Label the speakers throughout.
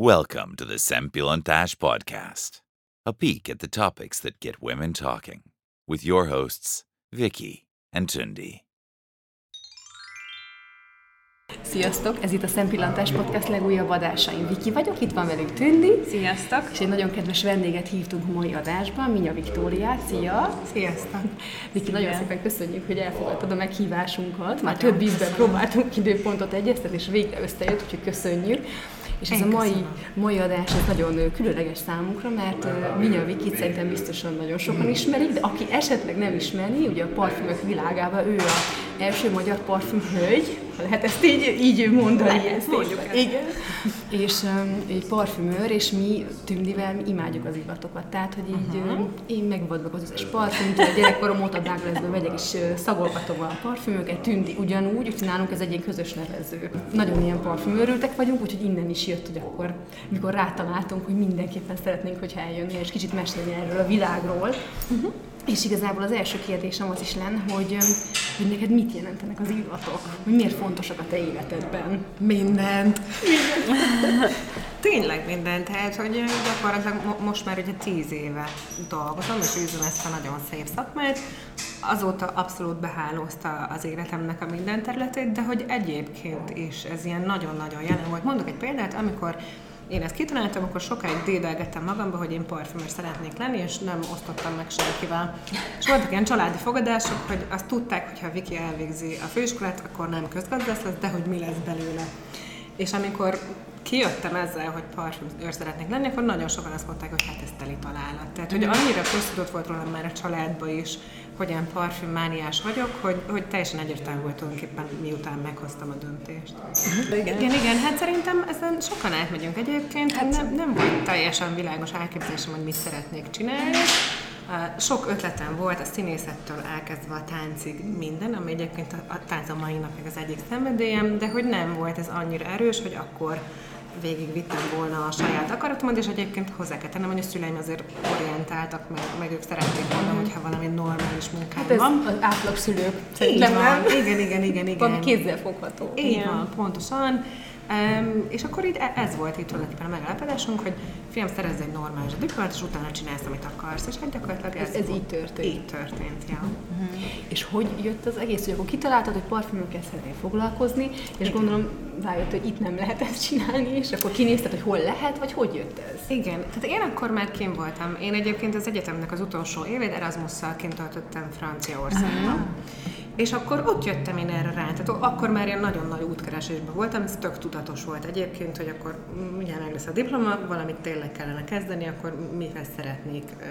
Speaker 1: Welcome to the Sempilontash Podcast, a peek at the topics that get women talking, with your hosts, Vicky and Tundi.
Speaker 2: Sziasztok! Ez itt a Szempillantás Podcast legújabb adásaim. Viki vagyok, itt van velünk Tündi.
Speaker 3: Sziasztok!
Speaker 2: És egy nagyon kedves vendéget hívtunk a mai adásban, Minya Viktóriát. Szia!
Speaker 3: Sziasztok!
Speaker 2: Viki, nagyon szépen köszönjük, hogy elfogadtad a meghívásunkat. Már több ízben próbáltunk időpontot egyeztetni, és végre összejött, úgyhogy köszönjük. És ez
Speaker 3: Én
Speaker 2: a mai,
Speaker 3: köszönöm.
Speaker 2: mai adás ez nagyon különleges számunkra, mert uh, Minya Vikit szerintem biztosan nagyon sokan ismerik, de aki esetleg nem ismeri, ugye a parfümök világában ő a első magyar parfümhölgy, lehet ezt így, így mondani.
Speaker 3: Lehet,
Speaker 2: ezt
Speaker 3: mondjuk
Speaker 2: így-
Speaker 3: ezt.
Speaker 2: Igen. És um, egy parfümőr, és mi Tündivel mi imádjuk az illatokat. Tehát, hogy így uh-huh. én megvadlak az összes parfümt, a gyerekkorom óta Douglasből megyek, és ö, szagolgatom a parfümöket, Tündi ugyanúgy, úgyhogy nálunk ez egy ilyen közös nevező. Nagyon ilyen parfümőrültek vagyunk, úgyhogy innen is jött, hogy akkor, mikor rátaláltunk, hogy mindenképpen szeretnénk, hogyha eljönni, és kicsit mesélni erről a világról. Uh-huh. És igazából az első kérdésem az is lenne, hogy, hogy neked mit jelentenek az illatok? Hogy miért fontosak a te életedben?
Speaker 3: Mindent. Tényleg mindent, tehát hogy gyakorlatilag mo- most már ugye tíz éve dolgozom, és űzöm ezt a nagyon szép szakmát. Azóta abszolút behálózta az életemnek a minden területét, de hogy egyébként is ez ilyen nagyon-nagyon jelen volt. Mondok egy példát, amikor én ezt kitaláltam, akkor sokáig dédelgettem magamba, hogy én parfümös szeretnék lenni, és nem osztottam meg senkivel. És voltak ilyen családi fogadások, hogy azt tudták, hogy ha Viki elvégzi a főiskolát, akkor nem közgazdász lesz, de hogy mi lesz belőle. És amikor kijöttem ezzel, hogy parfümőr szeretnék lenni, akkor nagyon sokan azt mondták, hogy hát ez teli találat. Tehát, hogy annyira köztudott volt rólam már a családba is, hogy ilyen parfümmániás vagyok, hogy, hogy teljesen egyértelmű volt tulajdonképpen, miután meghoztam a döntést. Igen, igen, igen hát szerintem ezen sokan átmegyünk egyébként, hát nem, nem volt teljesen világos elképzelésem, hogy mit szeretnék csinálni. Sok ötletem volt, a színészettől elkezdve a táncig minden, ami egyébként a, a tánc a mai napig az egyik szenvedélyem, de hogy nem volt ez annyira erős, hogy akkor végig vittem volna a saját akaratomat, és egyébként hozzá kell tennem, hogy a szüleim azért orientáltak, meg, meg ők szerették volna, hogyha valami normális munkám
Speaker 2: Hát ez
Speaker 3: van.
Speaker 2: az.
Speaker 3: Így van,
Speaker 2: nem.
Speaker 3: igen, igen, igen, igen.
Speaker 2: Valami kézzelfogható.
Speaker 3: Így van, pontosan. Um, és akkor így e- ez volt itt tulajdonképpen a megállapodásunk, hogy fiam, szerezz egy normális diplomát, és utána csinálsz, amit akarsz. És hát gyakorlatilag ez,
Speaker 2: Ez- ez így történt.
Speaker 3: Így történt, ja.
Speaker 2: És hogy jött az egész, hogy akkor kitaláltad, hogy parfümökkel szeretnél foglalkozni, és gondolom rájött, hogy itt nem lehet ezt csinálni, és akkor kinézted, hogy hol lehet, vagy hogy jött ez?
Speaker 3: Igen, tehát én akkor már kim voltam. Én egyébként az egyetemnek az utolsó évét Erasmusszal kint töltöttem Franciaországban. És akkor ott jöttem én erre rá. Tehát akkor már ilyen nagyon nagy útkeresésben voltam, ez tök tudatos volt egyébként, hogy akkor mindjárt meg lesz a diploma, valamit tényleg kellene kezdeni, akkor mivel szeretnék ö,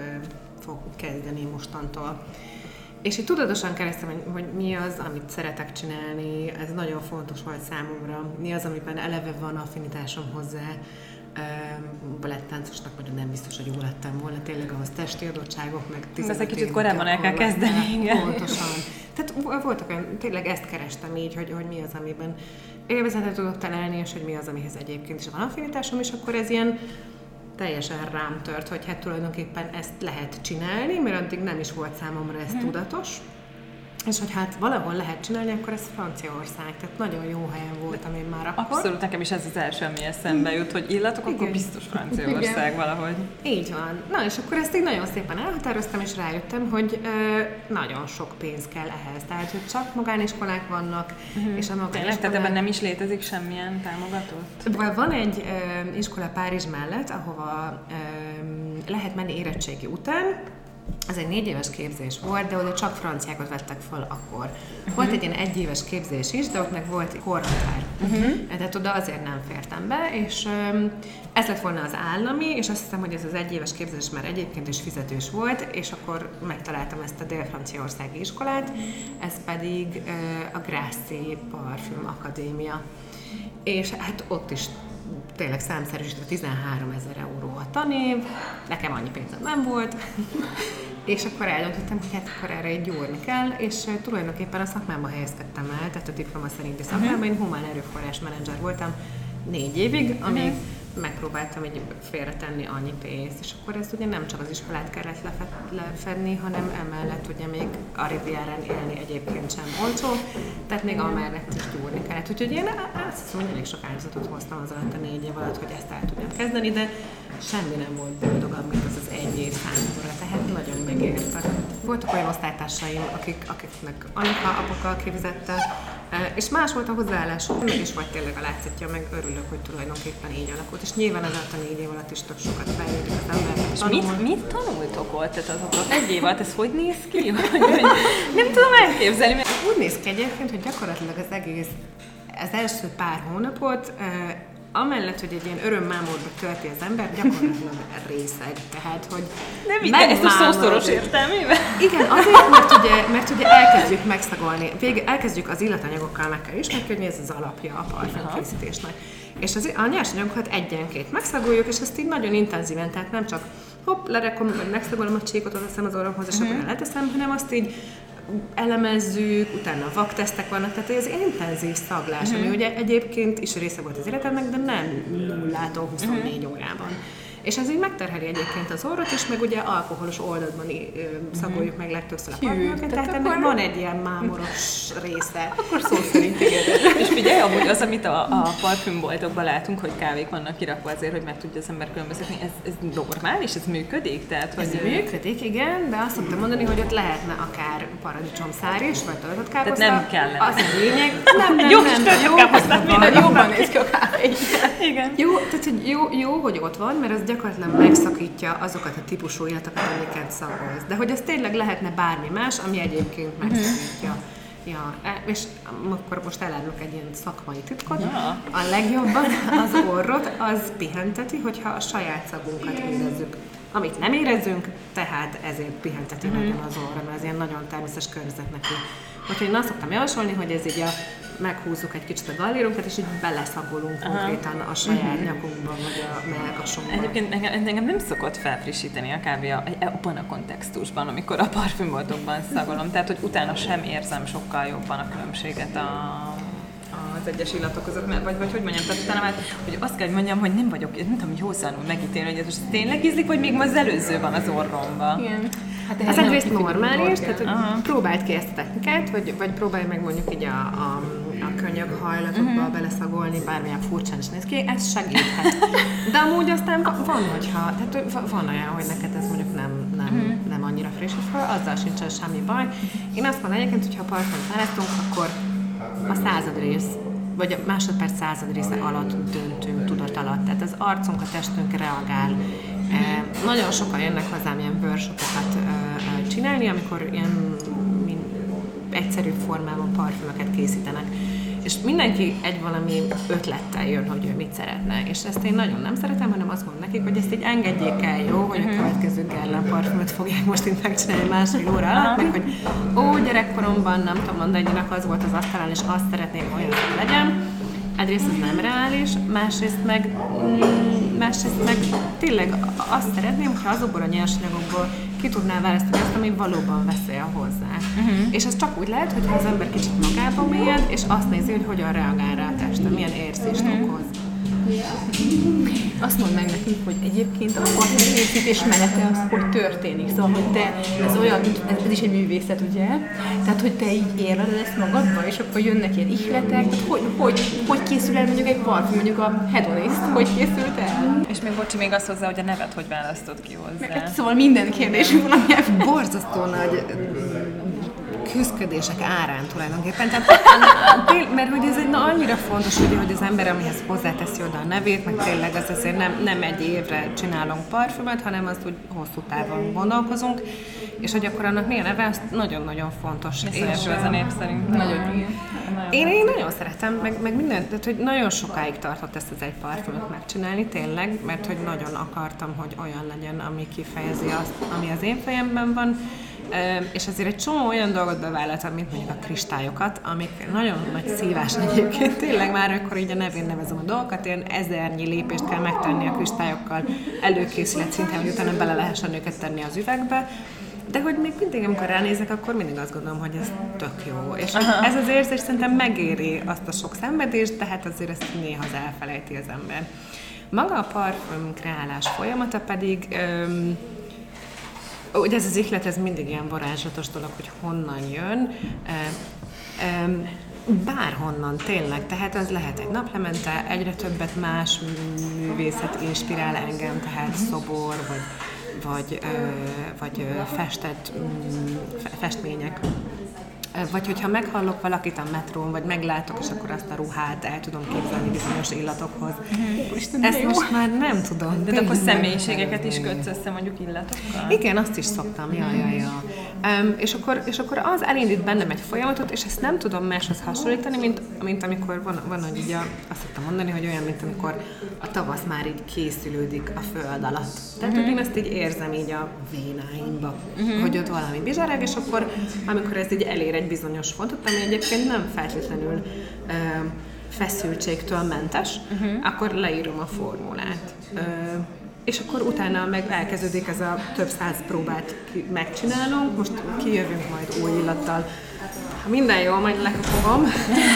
Speaker 3: fog kezdeni mostantól. És így tudatosan kerestem, hogy, hogy mi az, amit szeretek csinálni, ez nagyon fontos volt számomra, mi az, amiben eleve van affinitásom hozzá, balettáncosnak vagyok, nem biztos, hogy jól lettem volna, tényleg ahhoz testi adottságok, meg 15
Speaker 4: egy kicsit korábban el kell kezdeni, igen.
Speaker 3: Pontosan. Tehát vo- voltak olyan, tényleg ezt kerestem így, hogy, hogy mi az, amiben élvezetet tudok találni, és hogy mi az, amihez egyébként is van affinitásom, és akkor ez ilyen teljesen rám tört, hogy hát tulajdonképpen ezt lehet csinálni, mert addig nem is volt számomra ez tudatos. És hogy hát valahol lehet csinálni, akkor ez Franciaország. Tehát nagyon jó helyen voltam én már akkor.
Speaker 4: Abszolút nekem is ez az első, ami eszembe jut, hogy illatok, akkor
Speaker 3: Igen.
Speaker 4: biztos Franciaország valahogy.
Speaker 3: Így van. Na, és akkor ezt így nagyon szépen elhatároztam, és rájöttem, hogy ö, nagyon sok pénz kell ehhez. Tehát, hogy csak magániskolák vannak, és a
Speaker 4: Tényleg? Tehát
Speaker 3: magániskolák...
Speaker 4: ebben nem is létezik semmilyen támogatott?
Speaker 3: Van egy ö, iskola Párizs mellett, ahova ö, lehet menni érettségi után, ez egy négy éves képzés volt, de oda csak franciákat vettek fel akkor. Volt egy ilyen egyéves képzés is, de ott meg volt egy korhatár. Uh-huh. Tehát oda azért nem fértem be, és ez lett volna az állami, és azt hiszem, hogy ez az egyéves képzés már egyébként is fizetős volt, és akkor megtaláltam ezt a Dél-Franciaországi iskolát, ez pedig a Grassi Parfüm Akadémia. És hát ott is tényleg számszerűsítve 13 ezer euró a tanév, nekem annyi pénzem nem volt, és akkor eldöntöttem, hogy hát akkor erre egy gyúrni kell, és tulajdonképpen a szakmámba helyezkedtem el, tehát a diploma szerinti szakmában, én humán erőforrás menedzser voltam négy évig, amíg megpróbáltam így félretenni annyi pénzt, és akkor ez ugye nem csak az iskolát kellett lefe- lefedni, hanem emellett ugye még a Rivierán élni egyébként sem olcsó, tehát még amellett is gyúrni kellett. Úgyhogy én azt hiszem, hogy elég sok áldozatot hoztam az alatt a négy év alatt, hogy ezt el tudjam kezdeni, de semmi nem volt boldogabb, mint az az egy év számomra, tehát nagyon megérte. Voltak olyan osztálytársaim, akik, akiknek anyuka, apuka kifizette, és más volt a hozzáállás, meg is volt tényleg a látszatja, meg örülök, hogy tulajdonképpen így alakult. És nyilván ez a négy év alatt is tök sokat fejlődik az ember.
Speaker 4: És mit, mit tanultok ott? Tehát az ott egy év alatt ez hogy néz ki? Vagy, nem tudom elképzelni. Mert...
Speaker 3: Úgy néz ki egyébként, hogy gyakorlatilag az egész, az első pár hónapot amellett, hogy egy ilyen örömmámorba tölti az ember, gyakorlatilag részeg. Tehát, hogy
Speaker 4: Nem igen, ezt a szószoros értelmében?
Speaker 3: Igen, azért, mert ugye, mert ugye elkezdjük megszagolni, végül elkezdjük az illatanyagokkal meg kell ismerkedni, ez az alapja a parfüm készítésnek. És az, a nyersanyagokat egyenként megszagoljuk, és ezt így nagyon intenzíven, tehát nem csak hopp, lerekom, megszagolom a csíkot, oda az orromhoz, és uh-huh. akkor leteszem, hanem azt így elemezzük, utána vaktesztek vannak, tehát ez intenzív szaglás, uh-huh. ami mhm. ugye egyébként is része volt az életemnek, de nem nullától 24 uh-huh. órában. És ez így megterheli egyébként az orrot, és meg ugye alkoholos oldalban szagoljuk meg legtöbbször a parfümöket, tehát ennek akkor... van egy ilyen mámoros része.
Speaker 4: Akkor szó szerint igen. és figyelj, amúgy az, amit a, a parfümboltokban látunk, hogy kávék vannak kirakva azért, hogy meg tudja az ember különböztetni, ez, ez normális, ez működik? Tehát, hogy...
Speaker 3: Ez működik, igen, de azt szoktam mondani, hogy ott lehetne akár szár is, vagy töltött káposzta.
Speaker 4: Tehát nem kell.
Speaker 3: Az a lényeg. Nem, nem,
Speaker 4: jó, nem, nem, jó, káposztát,
Speaker 3: jobban néz ki a kávé. Igen. Jó, tehát hogy jó, jó, hogy ott van, mert az gyakorlatilag megszakítja azokat a típusú illatokat, amiket szagolsz. De hogy ez tényleg lehetne bármi más, ami egyébként mhm. megszakítja. Ja, e, és akkor most elárulok egy ilyen szakmai titkot. Ja. A legjobban az orrot az pihenteti, hogyha a saját szagunkat érezzük. Amit nem érezünk, tehát ezért pihenteti mm-hmm. nagyon az orra, mert ez ilyen nagyon természetes környezet neki. Úgyhogy én azt szoktam javasolni, hogy ez így a meghúzzuk egy kicsit a gallérunkat, és így beleszagolunk Aha. konkrétan a saját uh-huh. nyakunkban, vagy a melkasunkban.
Speaker 4: Egyébként engem, engem nem szokott felfrissíteni a kávé abban a kontextusban, amikor a parfümboltokban szagolom, tehát hogy utána sem érzem sokkal jobban a különbséget a egyes illatok között, vagy, vagy hogy mondjam, tehát utána már, hogy azt kell, hogy mondjam, hogy nem vagyok, nem tudom, hogy józanul megítélni, hogy ez most tényleg ízlik, vagy még az előző van az orromban.
Speaker 3: Igen. Hát ez egyrészt normális, tehát hogy próbáld ki ezt a technikát, vagy, vagy próbálj meg mondjuk így a, a, a könyök hajlatokba uh-huh. beleszagolni, bármilyen furcsán is néz ki, ez segíthet. De amúgy aztán van, hogyha, tehát van olyan, hogy neked ez mondjuk nem, nem, uh-huh. nem annyira friss fel, azzal sincsen semmi baj. Én azt mondom egyébként, hogyha parfumot választunk, akkor a század rész vagy a másodperc század része alatt döntünk tudat alatt. Tehát az arcunk, a testünk reagál. E, nagyon sokan jönnek hozzám ilyen workshopokat e, e, csinálni, amikor ilyen egyszerű formában parfümöket készítenek és mindenki egy valami ötlettel jön, hogy ő mit szeretne. És ezt én nagyon nem szeretem, hanem azt mondom nekik, hogy ezt így engedjék el, jó, hogy a mhm. következő Gellen parfümöt fogják most itt megcsinálni másfél óra alatt, meg hogy ó, gyerekkoromban nem tudom mondani, hogy az volt az asztalán, és azt szeretném, hogy olyan legyen. Egyrészt ez nem reális, másrészt meg, mm, másrészt meg tényleg azt szeretném, hogyha azokból a nyersanyagokból ki tudná választani azt, ami valóban veszélye hozzá. Uh-huh. És ez csak úgy lehet, hogyha az ember kicsit magába mélyed, és azt nézi, hogy hogyan reagál rá a teste, milyen érzést uh-huh. okoz.
Speaker 2: Azt mondd meg nekünk, hogy egyébként a készítés menete az hogy történik. Szóval, hogy te, ez olyan, ez, ez is egy művészet, ugye? Tehát, hogy te így érled ezt magadba, és akkor jönnek ilyen ihletek. Tehát, hogy, hogy, hogy készül el mondjuk egy parfüm, mondjuk a hedonist, hogy készült el?
Speaker 4: És még bocsi, még azt hozzá, hogy a nevet hogy választod ki hozzá.
Speaker 2: Meg, szóval minden kérdés van, ami
Speaker 3: borzasztó nagy küzdködések árán tulajdonképpen. Tehát, mert hogy ez egy na, annyira fontos, ugye, hogy az ember, amihez hozzáteszi oda a nevét, meg tényleg ez azért nem, nem egy évre csinálunk parfümöt, hanem azt úgy hosszú távon gondolkozunk, és hogy akkor annak milyen neve, az nagyon-nagyon fontos.
Speaker 4: És ez a nép szerint.
Speaker 2: Nagyon igen.
Speaker 3: Én, én nagyon szeretem, meg, meg minden, tehát hogy nagyon sokáig tartott ezt az egy parfümöt megcsinálni, tényleg, mert hogy nagyon akartam, hogy olyan legyen, ami kifejezi azt, ami az én fejemben van, és azért egy csomó olyan dolgot bevállaltam, mint mondjuk a kristályokat, amik nagyon nagy szívás egyébként. Tényleg már akkor így a nevén nevezem a dolgokat, ilyen ezernyi lépést kell megtenni a kristályokkal előkészület szinten, hogy utána bele lehessen őket tenni az üvegbe. De hogy még mindig, amikor ránézek, akkor mindig azt gondolom, hogy ez tök jó. És Aha. ez az érzés szerintem megéri azt a sok szenvedést, de hát azért ezt néha az elfelejti az ember. Maga a parfüm kreálás folyamata pedig öm, ugye ez az ihlet, ez mindig ilyen varázslatos dolog, hogy honnan jön. Bárhonnan, tényleg. Tehát az lehet egy naplemente, egyre többet más művészet inspirál engem, tehát szobor, vagy, vagy, vagy festett festmények vagy hogyha meghallok valakit a metrón, vagy meglátok, és akkor azt a ruhát el tudom képzelni bizonyos illatokhoz. Mm-hmm. Ezt most már nem tudom.
Speaker 4: De, de akkor személyiségeket is kötsz össze mondjuk illatokkal?
Speaker 3: Igen, azt is szoktam, ja, ja, ja. Um, és, akkor, és akkor az elindít bennem egy folyamatot, és ezt nem tudom máshoz hasonlítani, mint, mint amikor van, van hogy így a, azt szoktam mondani, hogy olyan, mint amikor a tavasz már így készülődik a föld alatt. Tehát, uh-huh. én ezt így érzem így a vénáimba, uh-huh. hogy ott valami bizsereg, és akkor amikor ez így elér egy bizonyos fontot, ami egyébként nem feltétlenül uh, feszültségtől mentes, uh-huh. akkor leírom a formulát. Uh, és akkor utána meg elkezdődik ez a több száz próbát megcsinálunk, most kijövünk majd új illattal, ha minden jól, majd lekapogom,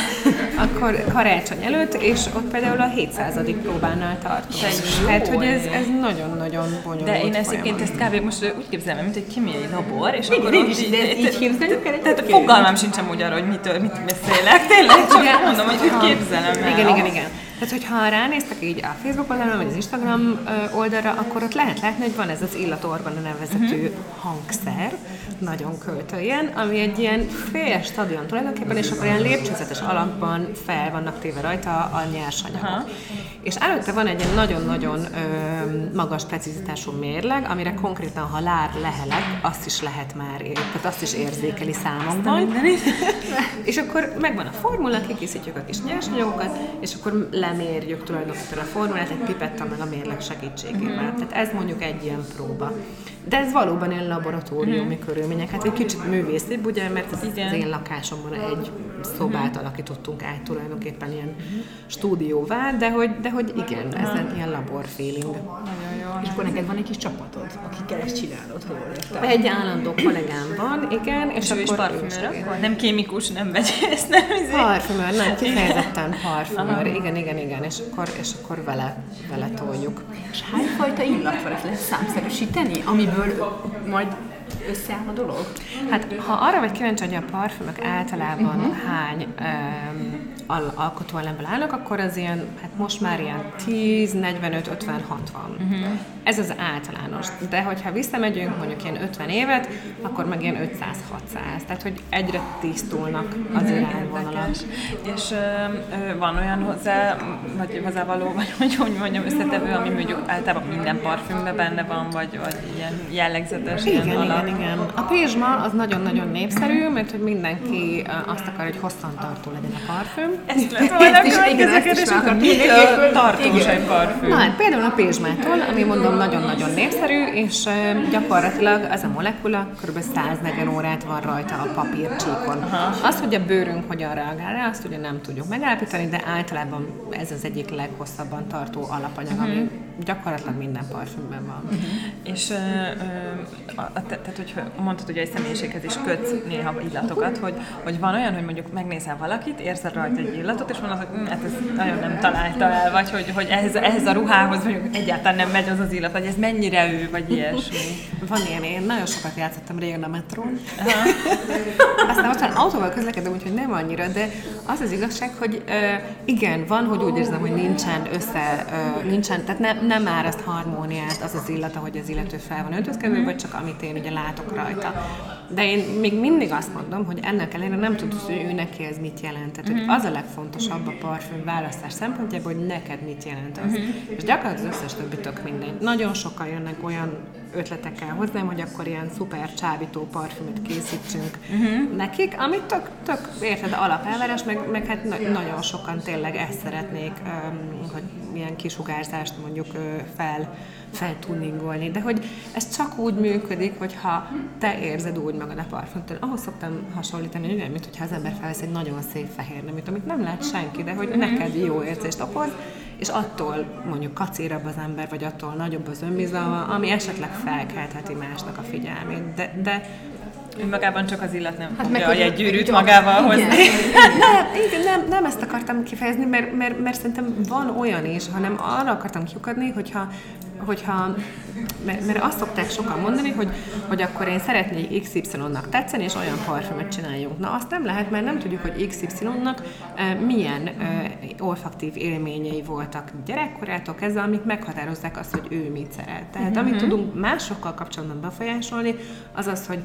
Speaker 3: akkor karácsony előtt, és ott például a 700. próbánál tartunk. Tehát, hogy ez, ez nagyon-nagyon bonyolult
Speaker 4: De én egyébként ezt kb. most úgy képzelem, mint egy kémiai labor, és
Speaker 3: akkor így, így, így, így képzeljük el.
Speaker 4: Tehát fogalmam sincs amúgy arra, hogy mitől, mit beszélek. Tényleg, csak mondom, hogy úgy képzelem
Speaker 3: el. Igen, igen, igen. Tehát, hogyha ránéztek így a Facebook oldalon, vagy az Instagram oldalra, akkor ott lehet látni, hogy van ez az illatorban a nevezetű uh-huh. hangszer, nagyon költőjen, ami egy ilyen fél stadion tulajdonképpen, és akkor ilyen lépcsőzetes alakban fel vannak téve rajta a nyersanyagok. Uh-huh. És előtte van egy ilyen nagyon-nagyon ö, magas precizitású mérleg, amire konkrétan, ha lár lehelek, azt is lehet már, ér, tehát azt is érzékeli számokban. és akkor megvan a formula, kikészítjük a kis nyersanyagokat, és akkor lemérjük tulajdonképpen a formulát egy pipetta meg a mérleg segítségével. Uh-huh. Tehát ez mondjuk egy ilyen próba. De ez valóban ilyen laboratóriumi uh-huh. körülmények. Hát egy kicsit művészibb, ugye, mert ez Igen. az én lakásomban egy szobát uh-huh. alakítottunk át tulajdonképpen ilyen uh-huh. stúdióvá, de hogy, de hogy igen, ez egy ilyen labor feeling.
Speaker 2: Nagyon jó. És akkor neked van egy kis csapatod, akikkel ezt csinálod, ha jól
Speaker 3: Egy állandó kollégám van, igen, és, és akkor... És
Speaker 4: parfümőr, nem kémikus, nem vegyész, nem izé.
Speaker 3: Parfümőr, nem, kifejezetten parfümőr, igen, igen, igen, és akkor, és akkor vele, vele toljuk.
Speaker 2: És hányfajta illatvarat lehet számszerűsíteni, amiből majd összeáll a dolog?
Speaker 3: Hát, ha arra vagy kíváncsi, hogy a parfümök általában uh-huh. hány um, al- alkotóelemből állnak, akkor az ilyen, hát most már ilyen 10, 45, 50, 60. Uh-huh. Ez az általános. De hogyha visszamegyünk mondjuk ilyen 50 évet, akkor meg ilyen 500-600. Tehát, hogy egyre tisztulnak az uh-huh. irányvonalak.
Speaker 4: És ö, van olyan hozzá, vagy hozzávaló, vagy hogy, hogy mondjam, összetevő, ami mondjuk általában minden parfümben benne van, vagy, vagy ilyen jellegzetes,
Speaker 3: igen, ilyen igen, igen. A pézsma az nagyon-nagyon népszerű, mert hogy mindenki azt akar, hogy hosszantartó legyen a parfüm.
Speaker 4: Ezt volna mitől tartós egy parfüm?
Speaker 3: Na, hát például a pézsmától, ami mondom nagyon-nagyon népszerű, és gyakorlatilag ez a molekula kb. 140 órát van rajta a papírcsíkon. Az, hogy a bőrünk hogyan reagál rá, azt ugye nem tudjuk megállapítani, de általában ez az egyik leghosszabban tartó alapanyag, ami mhm. Gyakorlatilag minden parfümben van. Uh-huh.
Speaker 4: És tehát, hogy mondtad, hogy egy személyiséghez is kötsz néha illatokat, hogy, hogy van olyan, hogy mondjuk megnézel valakit, érzed rajta egy illatot, és mondod, hogy hm, hát ez nagyon nem találta el, vagy hogy, hogy ehhez, ehhez a ruhához mondjuk egyáltalán nem megy az az illat, vagy ez mennyire ő, vagy ilyesmi.
Speaker 3: Van ilyen, én nagyon sokat játszottam régen a metrón. Aztán már autóval közlekedem, úgyhogy nem annyira, de az az igazság, hogy uh, igen, van, hogy úgy érzem, hogy nincsen össze, uh, nincsen, tehát nem, nem áraszt harmóniát az az illata, hogy az illető fel van öltözkedve, mm. vagy csak amit én ugye látok rajta. De én még mindig azt mondom, hogy ennek ellenére nem tudod, hogy ő neki ez mit jelent. Tehát, hogy az a legfontosabb a parfüm választás szempontjából, hogy neked mit jelent az. Mm-hmm. És gyakorlatilag az összes többi tök mindegy. Nagyon sokan jönnek olyan ötletekkel hozzám, hogy akkor ilyen szuper csábító parfümöt készítsünk uh-huh. nekik, amit tök, tök érted, alapelvárás, meg, meg hát na- nagyon sokan tényleg ezt szeretnék, um, hogy milyen kisugárzást mondjuk uh, fel feltuningolni, de hogy ez csak úgy működik, hogyha te érzed úgy magad a parfümtől. Ahhoz szoktam hasonlítani, hogy olyan, mint hogyha az ember felvesz egy nagyon szép fehér neműt, amit nem lát senki, de hogy uh-huh. neked jó érzést okoz, és attól mondjuk kacérabb az ember, vagy attól nagyobb az önbizalma, ami esetleg felkeltheti másnak a figyelmét. De, de
Speaker 4: Önmagában csak az illat nem
Speaker 2: Hát
Speaker 4: fogja
Speaker 2: meg,
Speaker 4: jegygyűrűt
Speaker 2: igen,
Speaker 4: magával
Speaker 2: igen.
Speaker 4: hozni.
Speaker 3: Nem, igen, nem, nem ezt akartam kifejezni, mert, mert, mert szerintem van olyan is, hanem arra akartam kiukadni, hogyha, hogyha mert, mert azt szokták sokan mondani, hogy, hogy akkor én szeretnék XY-nak tetszeni, és olyan parfümöt csináljunk. Na, azt nem lehet, mert nem tudjuk, hogy XY-nak milyen olfaktív élményei voltak gyerekkorától kezdve, amik meghatározzák azt, hogy ő mit szeret. Tehát amit tudunk másokkal kapcsolatban befolyásolni, az az, hogy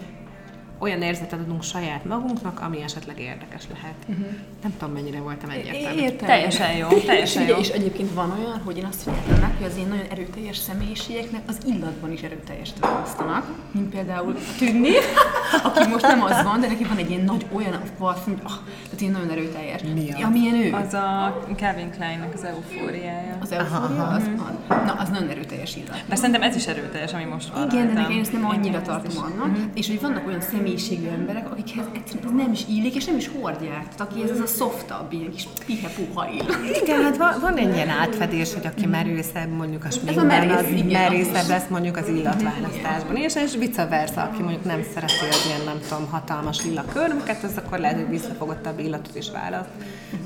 Speaker 3: olyan érzetet adunk saját magunknak, ami esetleg érdekes lehet. Uh-huh. Nem tudom, mennyire voltam egyértelmű.
Speaker 2: Értem.
Speaker 4: Teljesen jó, teljesen jó.
Speaker 2: és egyébként van olyan, hogy én azt figyeltem meg, hogy az ilyen nagyon erőteljes személyiségeknek az illatban is erőteljes választanak, mint például a tűnni, aki most nem az van, de neki van egy ilyen nagy olyan parfüm, ah, tehát ilyen nagyon erőteljes.
Speaker 3: Mi az?
Speaker 2: Amilyen ő.
Speaker 4: Az a Calvin Kleinnek az eufóriája.
Speaker 2: Az eufória, az, az, na, az nagyon erőteljes illat.
Speaker 4: De szerintem ez is erőteljes, ami most van
Speaker 2: Igen, de én ezt nem annyira tartom annak, és hogy vannak olyan személyiségű emberek, akikhez egyszerűen ez nem is illik, és nem is hordják. Tehát aki ez, ez a softabb, ilyen kis pihe-puha illat.
Speaker 3: Igen, hát van, van egy ilyen átfedés, hogy aki merőszebb mondjuk a sminkben, az
Speaker 2: igen,
Speaker 3: merészebb
Speaker 2: az
Speaker 3: lesz mondjuk az illatválasztásban. És, és vice versa, aki mondjuk nem szereti az ilyen, nem tudom, hatalmas lila körmöket, az akkor lehet, hogy visszafogottabb illatot is választ.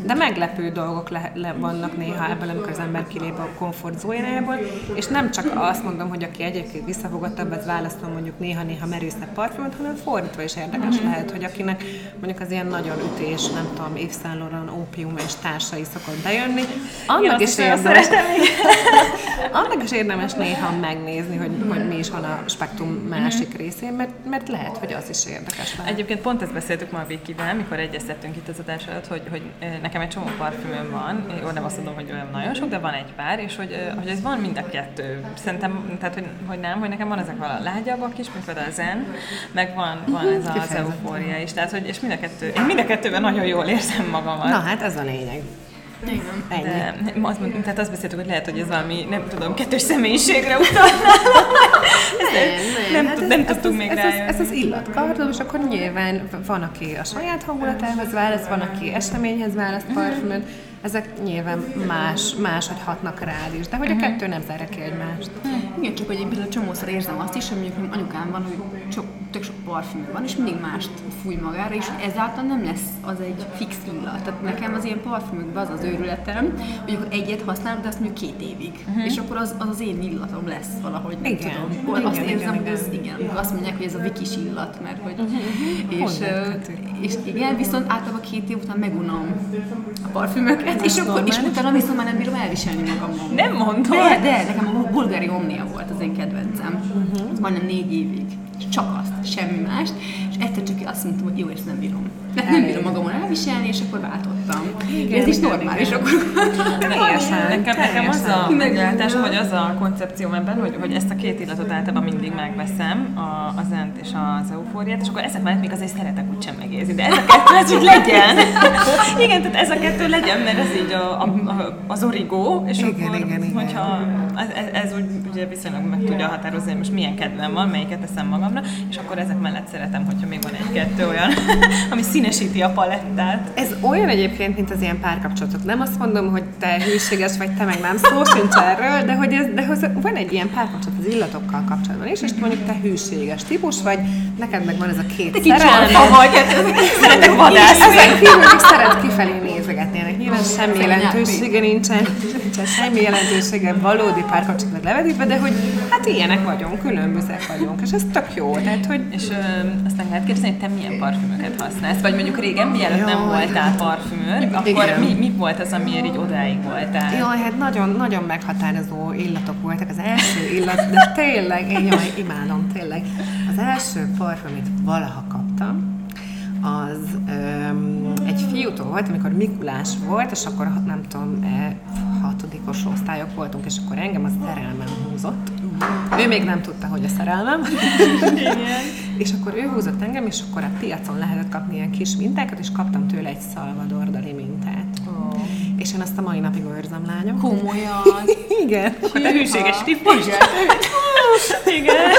Speaker 3: De meglepő dolgok le, le, vannak néha ebből, amikor az ember kilép a komfortzónájából, és nem csak azt mondom, hogy aki egyébként visszafogottabb, az választom mondjuk néha-néha merőszebb parfümöt, hanem fordítva is érdekes lehet, hogy akinek mondjuk az ilyen nagyon ütés, nem tudom, Yves Saint Laurent, ópium és társai szokott bejönni, annak is érdemes, annak is érdemes néha megnézni, hogy, hogy mi is van a spektrum másik részén, mert, mert lehet, hogy az is érdekes lehet.
Speaker 4: Egyébként pont ezt beszéltük ma a Vikivel, mikor egyeztettünk itt az adás előtt, hogy, hogy nekem egy csomó parfümöm van, jó, nem azt mondom, hogy olyan nagyon sok, de van egy pár, és hogy, hogy ez van mind a kettő. Szerintem, tehát hogy, hogy nem, hogy nekem van ezek a lágyabbak is, mint például a zen, meg van, van ez az eufória is. Tehát, hogy, és mind a kettő, én mind a kettőben nagyon jól érzem magamat.
Speaker 3: Na hát ez a lényeg.
Speaker 2: Igen.
Speaker 3: Ennyi.
Speaker 4: De mond- tehát azt beszéltük, hogy lehet, hogy ez valami, nem tudom, kettős személyiségre utalna. nem,
Speaker 3: hát
Speaker 4: tud- nem tudtunk
Speaker 3: az,
Speaker 4: még
Speaker 3: ez,
Speaker 4: rájönni.
Speaker 3: Ez, ez az illatkardom, és akkor nyilván van, aki a saját hangulatához választ, van, aki eseményhez választ parfümöt, ezek nyilván más, más, hogy hatnak rád is, de hogy a kettő nem zárja ki egymást.
Speaker 2: Igen, csak hogy én például csomószor érzem azt is, hogy mondjuk anyukám van, hogy sok, tök sok parfüm van, és mindig mást fúj magára, és ezáltal nem lesz az egy fix illat. Tehát nekem az ilyen parfümökben az az őrületem, hogy akkor egyet használok, de azt mondjuk két évig. Uh-huh. És akkor az, az az én illatom lesz valahogy, nem
Speaker 3: Igen.
Speaker 2: tudom.
Speaker 3: Igen,
Speaker 2: Akkor azt
Speaker 3: igen,
Speaker 2: érzem,
Speaker 3: igen,
Speaker 2: hogy ez
Speaker 3: igen.
Speaker 2: igen, azt mondják, hogy ez a vikis illat, mert hogy... És, ö,
Speaker 3: kötő?
Speaker 2: és igen, viszont általában két év után megunom a parfümöket, és, akkor, és utána viszont már nem bírom elviselni magamon.
Speaker 4: Nem mondod?
Speaker 2: De, de, nekem a bulgári omnia volt az én kedvencem. Uh-huh. Az majdnem négy évig. Csak azt, semmi mást. Egyszer csak azt mondtam, hogy jó, ezt nem bírom. Hát nem bírom magamon elviselni, és akkor váltottam.
Speaker 3: Igen,
Speaker 2: Ez is normális,
Speaker 3: igen.
Speaker 2: akkor
Speaker 3: Teljesen,
Speaker 4: Nekem, nekem az a meglátásom, hogy az a koncepcióm ebben, hogy, hogy ezt a két illatot általában mindig megveszem, a, a zent és az eufóriát, és akkor ezek mellett még azért szeretek úgysem megérzni, de ez a kettő, ez úgy legyen. Igen, tehát ez a kettő legyen, mert ez így a, a, a, az origó, és
Speaker 3: Igen,
Speaker 4: akkor,
Speaker 3: igen, igen.
Speaker 4: hogyha ez, ez, ez úgy ugye viszonylag meg tudja határozni, hogy most milyen kedvem van, melyiket teszem magamra, és akkor ezek mellett szeretem, hogyha még van egy-kettő olyan, ami színesíti a palettát.
Speaker 3: Ez olyan egyébként, mint az ilyen párkapcsolatok. Nem azt mondom, hogy te hűséges vagy, te meg nem szó sincs erről, de hogy, ez, de hogy van egy ilyen párkapcsolat az illatokkal kapcsolatban is, és mondjuk te hűséges típus vagy, neked meg van ez a két szerelmed.
Speaker 2: vagy,
Speaker 4: Szeretek vadászni.
Speaker 3: Ezen kívül még szeret kifelé nézegetni, ennek nyilván semmi jelentősége nincsen, nincsen semmi jelentősége valódi párkapcsolatnak levetítve, de hogy hát ilyenek vagyunk, különbözőek vagyunk, és ez tök jó, tehát hogy
Speaker 4: És ö, aztán lehet kérdezni, hogy te milyen parfümöket használsz? Vagy mondjuk régen, mielőtt nem voltál parfümőr, akkor
Speaker 3: Igen.
Speaker 4: mi, mi volt az, amiért így odáig voltál?
Speaker 3: Jaj, hát nagyon, nagyon meghatározó illatok voltak. Az első illat, de tényleg, én jaj, imádom, tényleg. Az első parfüm, amit valaha kaptam, az egy fiútól volt, amikor Mikulás volt, és akkor nem tudom, e, hatodikos osztályok voltunk, és akkor engem a szerelmem húzott. Ő még nem tudta, hogy a szerelmem. és akkor ő húzott engem, és akkor a piacon lehetett kapni ilyen kis mintákat, és kaptam tőle egy Salvador Dali mintát. És én azt a mai napig őrzem, lányom.
Speaker 2: Komolyan.
Speaker 3: Igen.
Speaker 4: Hűséges típus?
Speaker 2: Igen.
Speaker 4: Igen.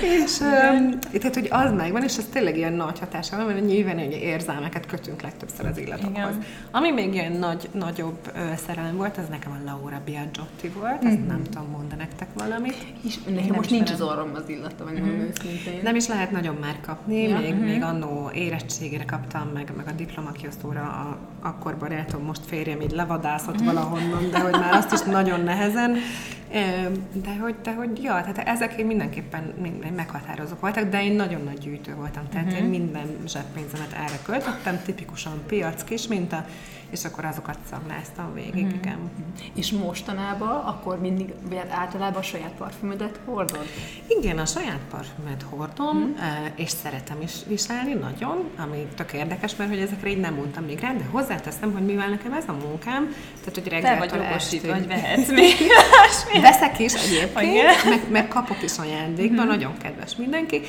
Speaker 3: És um, tehát, hogy az megvan, és ez tényleg ilyen nagy hatása van, mert nyilván hogy érzelmeket kötünk legtöbbször az illatokhoz. Igen. Ami még ilyen nagy, nagyobb ö, szerelem volt, az nekem a Laura Biagiotti volt, mm-hmm. ezt nem tudom, mondani nektek valamit.
Speaker 2: És nekem most nincs az orrom az illata, vagy mm-hmm. őszintén.
Speaker 3: Nem is lehet nagyon már kapni, ja. még, mm-hmm. még annó érettségére kaptam, meg, meg a diplomakiosztóra a, akkor barátom, most férjem így levadászott mm-hmm. valahonnan, de hogy már azt is nagyon nehezen. De hogy, de hogy ja, tehát ezek én mindenképpen minden meghatározók voltak, de én nagyon nagy gyűjtő voltam, tehát uh-huh. én minden zseppénzemet erre költöttem, tipikusan piac kis minta, és akkor azokat szagláztam végig, mm. igen.
Speaker 2: És mostanában akkor mindig, hát általában a saját parfümödet hordod?
Speaker 3: Igen, a saját parfümöt hordom, mm. és szeretem is viselni nagyon, ami tök érdekes, mert hogy ezekre így nem mondtam még rá, de hozzáteszem, hogy mivel nekem ez a munkám, tehát hogy reggel
Speaker 4: vagy jogosít, vagy vehetsz még
Speaker 3: Veszek is egyébként, meg, meg kapok is ajándékba, mm. nagyon kedves mindenki,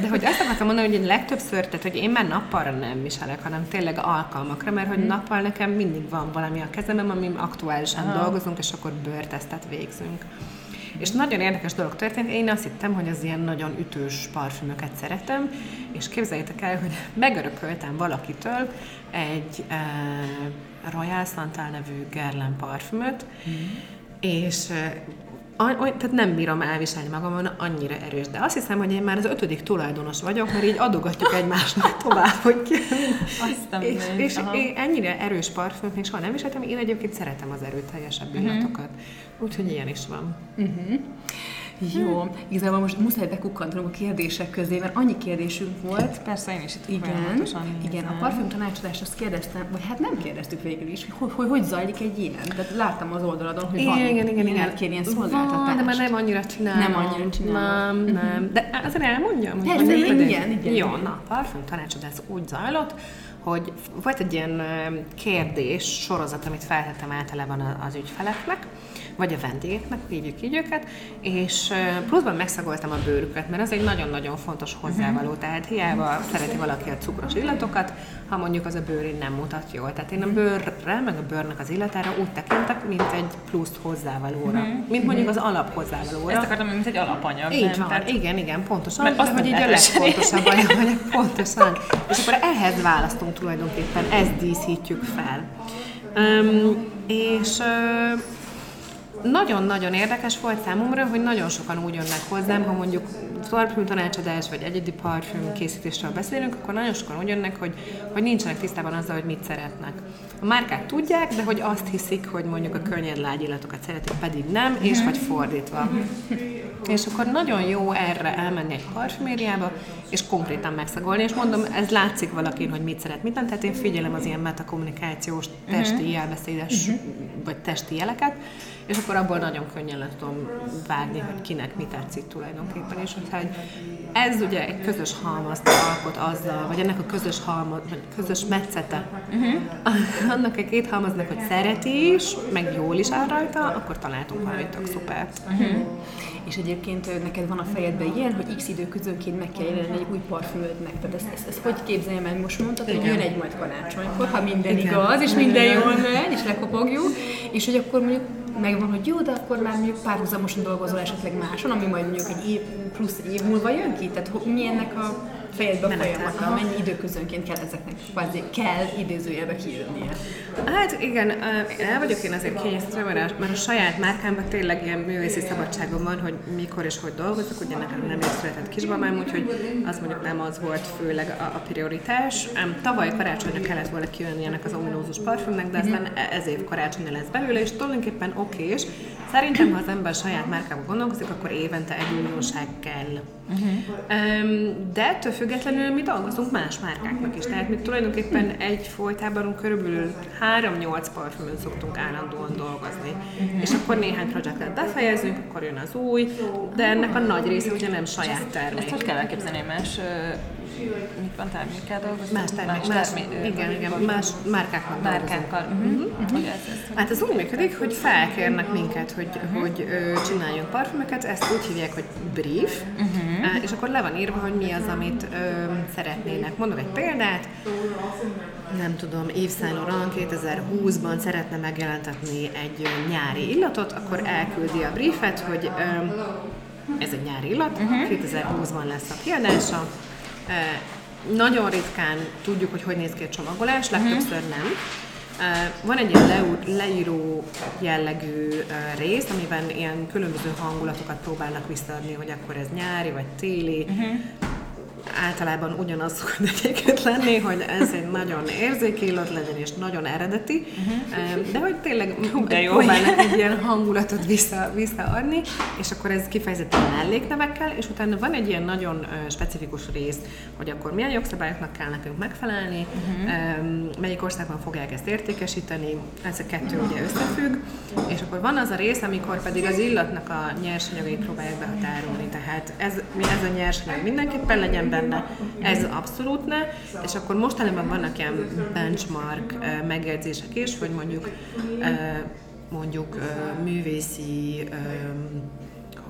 Speaker 3: de hogy azt akartam mondani, hogy legtöbbször, tehát hogy én már nappalra nem viselek, hanem tényleg alkalmakra, mert hogy mm. nappal nekem mindig van valami a kezemben, amin aktuálisan Aha. dolgozunk, és akkor bőrtesztet végzünk. És nagyon érdekes dolog történt, én azt hittem, hogy az ilyen nagyon ütős parfümöket szeretem, és képzeljétek el, hogy megörököltem valakitől egy uh, Royal Santal nevű Guerlain parfümöt, mm. és uh, tehát nem bírom elviselni magam, annyira erős. De azt hiszem, hogy én már az ötödik tulajdonos vagyok, mert így adogatjuk egymásnak tovább, hogy ki. és, és én ennyire erős parfümöt még soha nem viseltem, én egyébként szeretem az erőteljesebb mhm. illatokat. Uh-huh. Úgyhogy ilyen is van. Uh-huh.
Speaker 2: Jó, igazából most muszáj bekukkantanunk a kérdések közé, mert annyi kérdésünk volt.
Speaker 4: Persze, én is itt
Speaker 2: Igen, igen a parfüm tanácsadást azt kérdeztem, vagy hát nem kérdeztük végül is, hogy hogy, hogy zajlik egy ilyen. De láttam az oldaladon, hogy van igen, igen, igen, kér ilyen szolgáltatást. Van,
Speaker 3: de már nem annyira csinálom.
Speaker 2: Nem annyira csinálom.
Speaker 3: Nem, nem. De azért elmondjam.
Speaker 2: Persze, igen, igen, igen.
Speaker 3: Jó, na, parfüm tanácsadás úgy zajlott, hogy volt egy ilyen kérdés sorozat, amit feltettem általában az ügyfeleknek, vagy a vendégeknek, hívjuk így őket, és pluszban megszagoltam a bőrüket, mert az egy nagyon-nagyon fontos hozzávaló, tehát hiába szereti valaki a cukros illatokat, ha mondjuk az a bőrén nem mutat jól. Tehát én a bőrre, meg a bőrnek az illatára úgy tekintek, mint egy plusz hozzávalóra. Uh-huh. Mint mondjuk az alap hozzávalóra.
Speaker 4: Ezt akartam, mint egy alapanyag.
Speaker 3: Így nem? van, Tehát... igen, igen, pontosan. Mert azt, hogy így a legfontosabb anyag, pontosan. És akkor ehhez választunk tulajdonképpen, ezt díszítjük fel. Um, és uh, nagyon-nagyon érdekes volt számomra, hogy nagyon sokan úgy jönnek hozzám, ha mondjuk parfüm tanácsadás vagy egyedi parfüm készítésről beszélünk, akkor nagyon sokan úgy jönnek, hogy, hogy nincsenek tisztában azzal, hogy mit szeretnek. A márkák tudják, de hogy azt hiszik, hogy mondjuk a könnyed lágy illatokat szeretik, pedig nem, és vagy fordítva. És akkor nagyon jó erre elmenni egy parfümériába, és konkrétan megszagolni, és mondom, ez látszik valakin, hogy mit szeret, mit nem, tehát én figyelem az ilyen metakommunikációs, testi jelbeszédes, vagy testi jeleket, és akkor abból nagyon könnyen le tudom vágni, hogy kinek mi tetszik tulajdonképpen, és hogy ez ugye egy közös halmazt alkot azzal, vagy ennek a közös halmaz, vagy közös metszete, uh-huh. annak a két halmaznak, hogy szereti is, meg jól is áll rajta, akkor találtunk valami tök szuper. Uh-huh.
Speaker 2: És egyébként neked van a fejedben ilyen, hogy x időközönként meg kell jelenni egy új parfümödnek. Tehát ezt, ezt, ezt hogy képzeljem meg? Most mondtad, hogy jön egy majd karácsonykor, ha minden Igen. igaz, és minden jól megy, és lekopogjuk, és hogy akkor mondjuk megvan, hogy jó, de akkor már mondjuk párhuzamosan dolgozol esetleg máson, ami majd mondjuk egy év, plusz év múlva jön ki? Tehát mi ennek a fejedbe a folyamata, mennyi időközönként kell ezeknek, kvázi kell idézőjelbe kijönnie?
Speaker 3: Hát igen, el vagyok én azért kényeztetve, mert, mert a saját márkámban tényleg ilyen művészi szabadságom van, hogy mikor és hogy dolgozok, ugye nekem nem is született kisbabám, úgyhogy az mondjuk nem az volt főleg a, a prioritás. Tavaly karácsonyra kellett volna kijönni ennek az ominózus parfümnek, de aztán mhm. ez év karácsonyra lesz belőle, és tulajdonképpen okés. Szerintem, ha az ember saját márkában gondolkozik, akkor évente egy újdonság kell. Uh-huh. De ettől függetlenül mi dolgozunk más márkáknak is. Tehát mi tulajdonképpen egy folytában körülbelül 3-8 parfümön szoktunk állandóan dolgozni. És akkor néhány projektet befejezünk, akkor jön az új, de ennek a nagy része ugye nem saját termék.
Speaker 4: Ezt hogy kell elképzelni más mit van termékkel dolgozunk?
Speaker 3: Más termék, más, más igen, igen, más márkákkal
Speaker 4: Márkákkal.
Speaker 3: Uh-huh. Uh-huh. Hát ez úgy működik, hogy felkérnek minket, hogy, uh-huh. hogy ö, csináljunk parfümöket, ezt úgy hívják, hogy brief, uh-huh. és akkor le van írva, hogy mi az, amit ö, szeretnének. Mondok egy példát, nem tudom, Yves Saint Laurent 2020-ban szeretne megjelentetni egy nyári illatot, akkor elküldi a briefet, hogy ö, ez egy nyári illat, uh-huh. 2020-ban lesz a kiadása. Nagyon ritkán tudjuk, hogy hogy néz ki a csomagolás, legtöbbször nem. Van egy ilyen leíró jellegű rész, amiben ilyen különböző hangulatokat próbálnak visszaadni, hogy akkor ez nyári vagy téli. Uh-huh általában ugyanaz szokott egyébként lenni, hogy ez egy nagyon érzékeny illat legyen, és nagyon eredeti, uh-huh. de hogy tényleg de jó. próbálnak egy ilyen hangulatot vissza, visszaadni, és akkor ez kifejezetten melléknevekkel, és utána van egy ilyen nagyon specifikus rész, hogy akkor milyen jogszabályoknak kell nekünk megfelelni, uh-huh. melyik országban fogják ezt értékesíteni, ez a kettő ugye összefügg, és akkor van az a rész, amikor pedig az illatnak a nyersanyagait próbálják behatárolni, tehát ez, ez a nyersanyag mindenképpen legyen benne, ez abszolút ne, és akkor mostanában vannak ilyen benchmark megjegyzések is, hogy mondjuk mondjuk művészi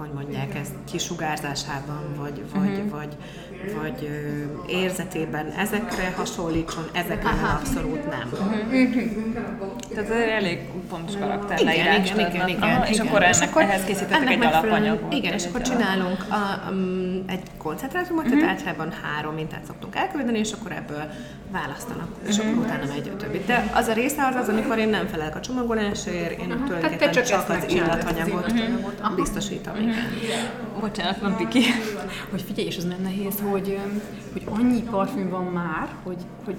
Speaker 3: hogy mondják ezt, kisugárzásában, vagy, vagy, uh-huh. vagy, vagy ö, érzetében ezekre hasonlítson, ezekre abszolút nem.
Speaker 4: Uh-huh. Tehát ez elég pontos karakter
Speaker 3: igen, igen, igen, igen, igen,
Speaker 4: Aha, és
Speaker 3: igen.
Speaker 4: akkor ennek, és akkor ehhez készítettek egy alapanyagot.
Speaker 3: Igen, és akkor csinálunk a, um, egy koncentrátumot, uh-huh. tehát általában három mintát szoktunk elküldeni, és akkor ebből választanak, és uh-huh. akkor utána megy a többi. De az a része az az, amikor én nem felelek a csomagolásért, én uh-huh. tulajdonképpen csak, csak az illatanyagot uh-huh. biztosítom. Uh-huh.
Speaker 4: Bocsánat, van Piki.
Speaker 2: Hogy figyelj, és az nem nehéz, hogy, hogy annyi parfüm van már, hogy, hogy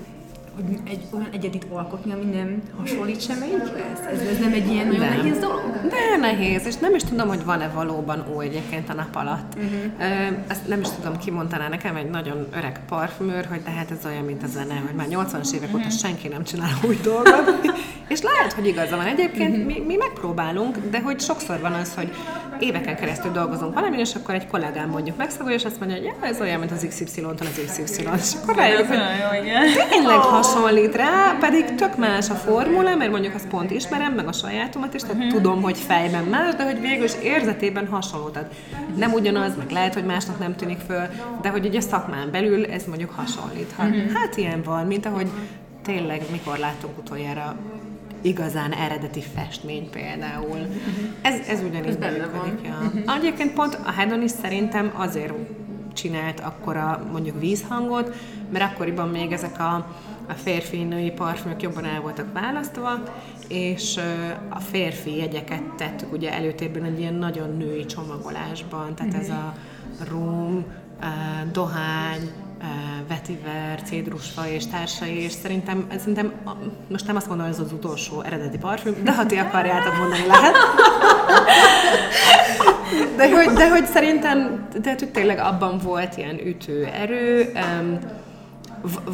Speaker 2: hogy egy olyan egyedit alkotni, ami nem hasonlít semmelyikhez? Ez, ez nem egy ilyen nagyon nehéz dolog?
Speaker 3: De nehéz, és nem is tudom, hogy van-e valóban új egyébként a nap alatt. Uh-huh. Ezt nem is tudom, ki mondaná nekem egy nagyon öreg parfümőr, hogy tehát ez olyan, mint a zene, hogy már 80-as évek uh-huh. óta senki nem csinál új dolgot. és lehet, hogy igaza van. Egyébként uh-huh. mi, mi megpróbálunk, de hogy sokszor van az, hogy éveken keresztül dolgozunk valamin, és akkor egy kollégám mondjuk megszagolja, és azt mondja, hogy ja, ez olyan, mint az XY-tól az XY. És akkor rájövök, hogy tényleg hasonlít rá, pedig tök más a formula, mert mondjuk azt pont ismerem, meg a sajátomat is, tehát uh-huh. tudom, hogy fejben más, de hogy végül is érzetében hasonló. Tehát nem ugyanaz, meg lehet, hogy másnak nem tűnik föl, de hogy ugye szakmán belül ez mondjuk hasonlíthat. Uh-huh. Hát ilyen van, mint ahogy tényleg mikor láttunk utoljára igazán eredeti festmény például. Uh-huh. Ez, ez ugyanígy ez benne van. Ja. Uh-huh. Egyébként pont a Hedonis szerintem azért csinált akkora mondjuk vízhangot, mert akkoriban még ezek a, a férfi-női parfümök jobban el voltak választva, és a férfi jegyeket tettük ugye előtérben egy ilyen nagyon női csomagolásban, tehát ez a rum, dohány, vetiver, cédrusfa és társai, és szerintem, szerintem most nem azt mondom, hogy ez az utolsó eredeti parfüm, de ha ti akarjátok mondani, lehet. De hogy, de hogy szerintem, de hogy tényleg abban volt ilyen ütő erő, um,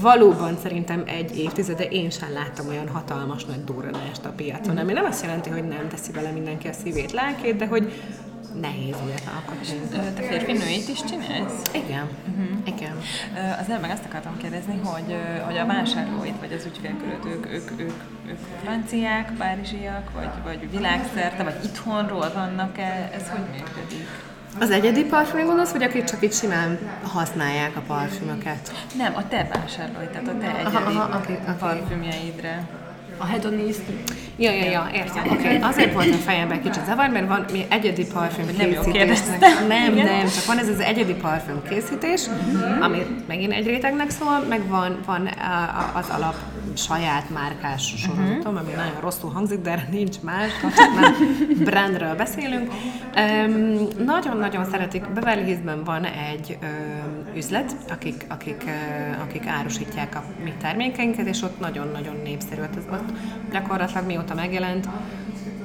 Speaker 3: valóban szerintem egy évtizede én sem láttam olyan hatalmas nagy durranást a piacon, ami nem azt jelenti, hogy nem teszi bele mindenki a szívét, lelkét, de hogy nehéz ilyet alkotni.
Speaker 4: Te férfi nőit is csinálsz?
Speaker 3: Igen. Uh-huh. Igen.
Speaker 4: Az elben azt akartam kérdezni, hogy, hogy a vásárlóid, vagy az ügyfélköröd, ők, ők, ők, ők franciák, párizsiak, vagy, vagy világszerte, vagy itthonról vannak-e? Ez hogy működik?
Speaker 3: Az egyedi parfümre gondolsz, vagy akik csak itt simán használják a parfümöket?
Speaker 4: Nem, a te vásárlóid, tehát a te egyedi aha, aha, okay, okay. parfümjeidre
Speaker 2: a hedonist.
Speaker 3: Ja, ja, ja, értem. Okay. azért volt a fejemben kicsit zavar, mert van mi egyedi parfüm
Speaker 4: nem
Speaker 3: készítésnek. Nem, nem, nem, csak van ez az egyedi parfüm készítés, uh-huh. ami megint egy rétegnek szól, meg van, van az alap saját márkás sorozatom, uh-huh. ami nagyon rosszul hangzik, de nincs más, csak már brandről beszélünk. Um, nagyon-nagyon szeretik, Beverly Hillsben van egy um, üzlet, akik, akik, uh, akik árusítják a mi termékeinket, és ott nagyon-nagyon népszerű. Ott, ott gyakorlatilag mióta megjelent,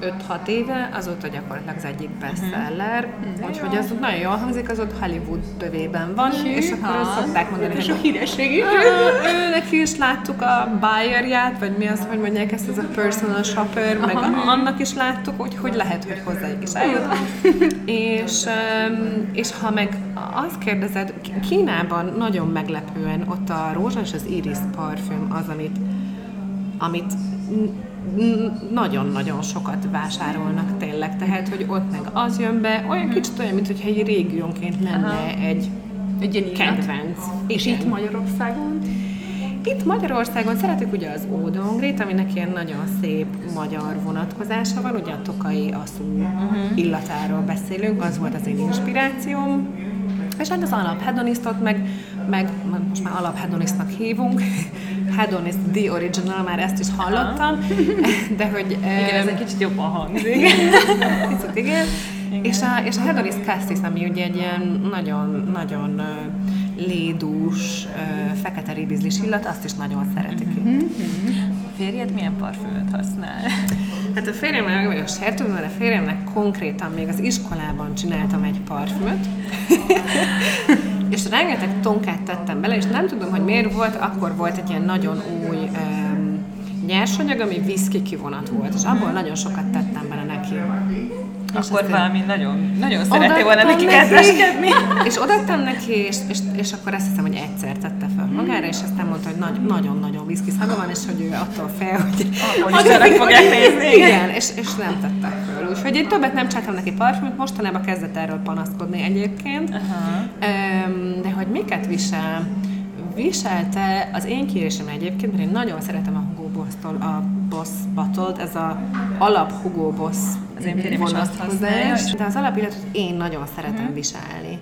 Speaker 3: 5-6 éve, azóta gyakorlatilag az egyik bestseller, uh-huh. úgyhogy az nagyon jól hangzik, az ott Hollywood tövében van, Hű, és akkor azt szokták mondani,
Speaker 2: hogy a híresség
Speaker 3: is. Őnek is láttuk a buyerját, vagy mi az, hogy mondják ezt, ez a personal shopper, meg a, annak is láttuk, hogy hogy lehet, hogy hozzájuk is eljut. és, és ha meg azt kérdezed, Kínában nagyon meglepően ott a rózsa és az iris parfüm az, amit, amit nagyon-nagyon sokat vásárolnak tényleg, tehát, hogy ott meg az jön be, olyan mhm. kicsit olyan, mintha egy régiónként lenne Aha. egy, egy kedvenc.
Speaker 2: És itt Magyarországon?
Speaker 3: Itt Magyarországon szeretik ugye az ódongrit, aminek ilyen nagyon szép magyar vonatkozása van, ugye a tokai aszú uh-huh. illatáról beszélünk, az volt az én inspirációm. És hát az alaphedonisztot meg, meg most már alaphedonisztnak hívunk, Hedonist The Original, már ezt is hallottam, de hogy...
Speaker 4: Igen, ez egy kicsit jobban hangzik.
Speaker 3: Picit igen. igen. És a, és a Hedonist Cassis, ami ugye egy ilyen nagyon, nagyon lédús, fekete ribizlis illat, azt is nagyon szeretik. Mm-hmm.
Speaker 4: A férjed milyen parfümöt használ?
Speaker 3: Hát a férjemmel meg vagyok sértődve, mert a férjemnek konkrétan még az iskolában csináltam egy parfümöt, és rengeteg tonkát tettem bele, és nem tudom, hogy miért volt, akkor volt egy ilyen nagyon új um, nyersanyag, ami viszki kivonat volt, és abból nagyon sokat tettem bele neki.
Speaker 4: És akkor valami nagyon, nagyon szeretné volna neki kedveskedni.
Speaker 3: És odaadtam neki, és, és, és akkor azt hiszem, hogy egyszer tette fel magára, és aztán mondta, hogy nagy, nagyon-nagyon viszki szaga van, és hogy ő attól fél, hogy...
Speaker 4: Hogy fogják nézni.
Speaker 3: Igen, és, és nem tettek föl. Úgyhogy én többet nem csináltam neki parfümöt, mostanában kezdett erről panaszkodni egyébként. Uh-huh. De hogy miket visel? Viselte az én kérésem egyébként, mert én nagyon szeretem a Hugo Boss-tól a Boss battle ez a alap Hugo Boss
Speaker 4: az én használja.
Speaker 3: De az alapilletet én nagyon szeretem uh-huh. viselni.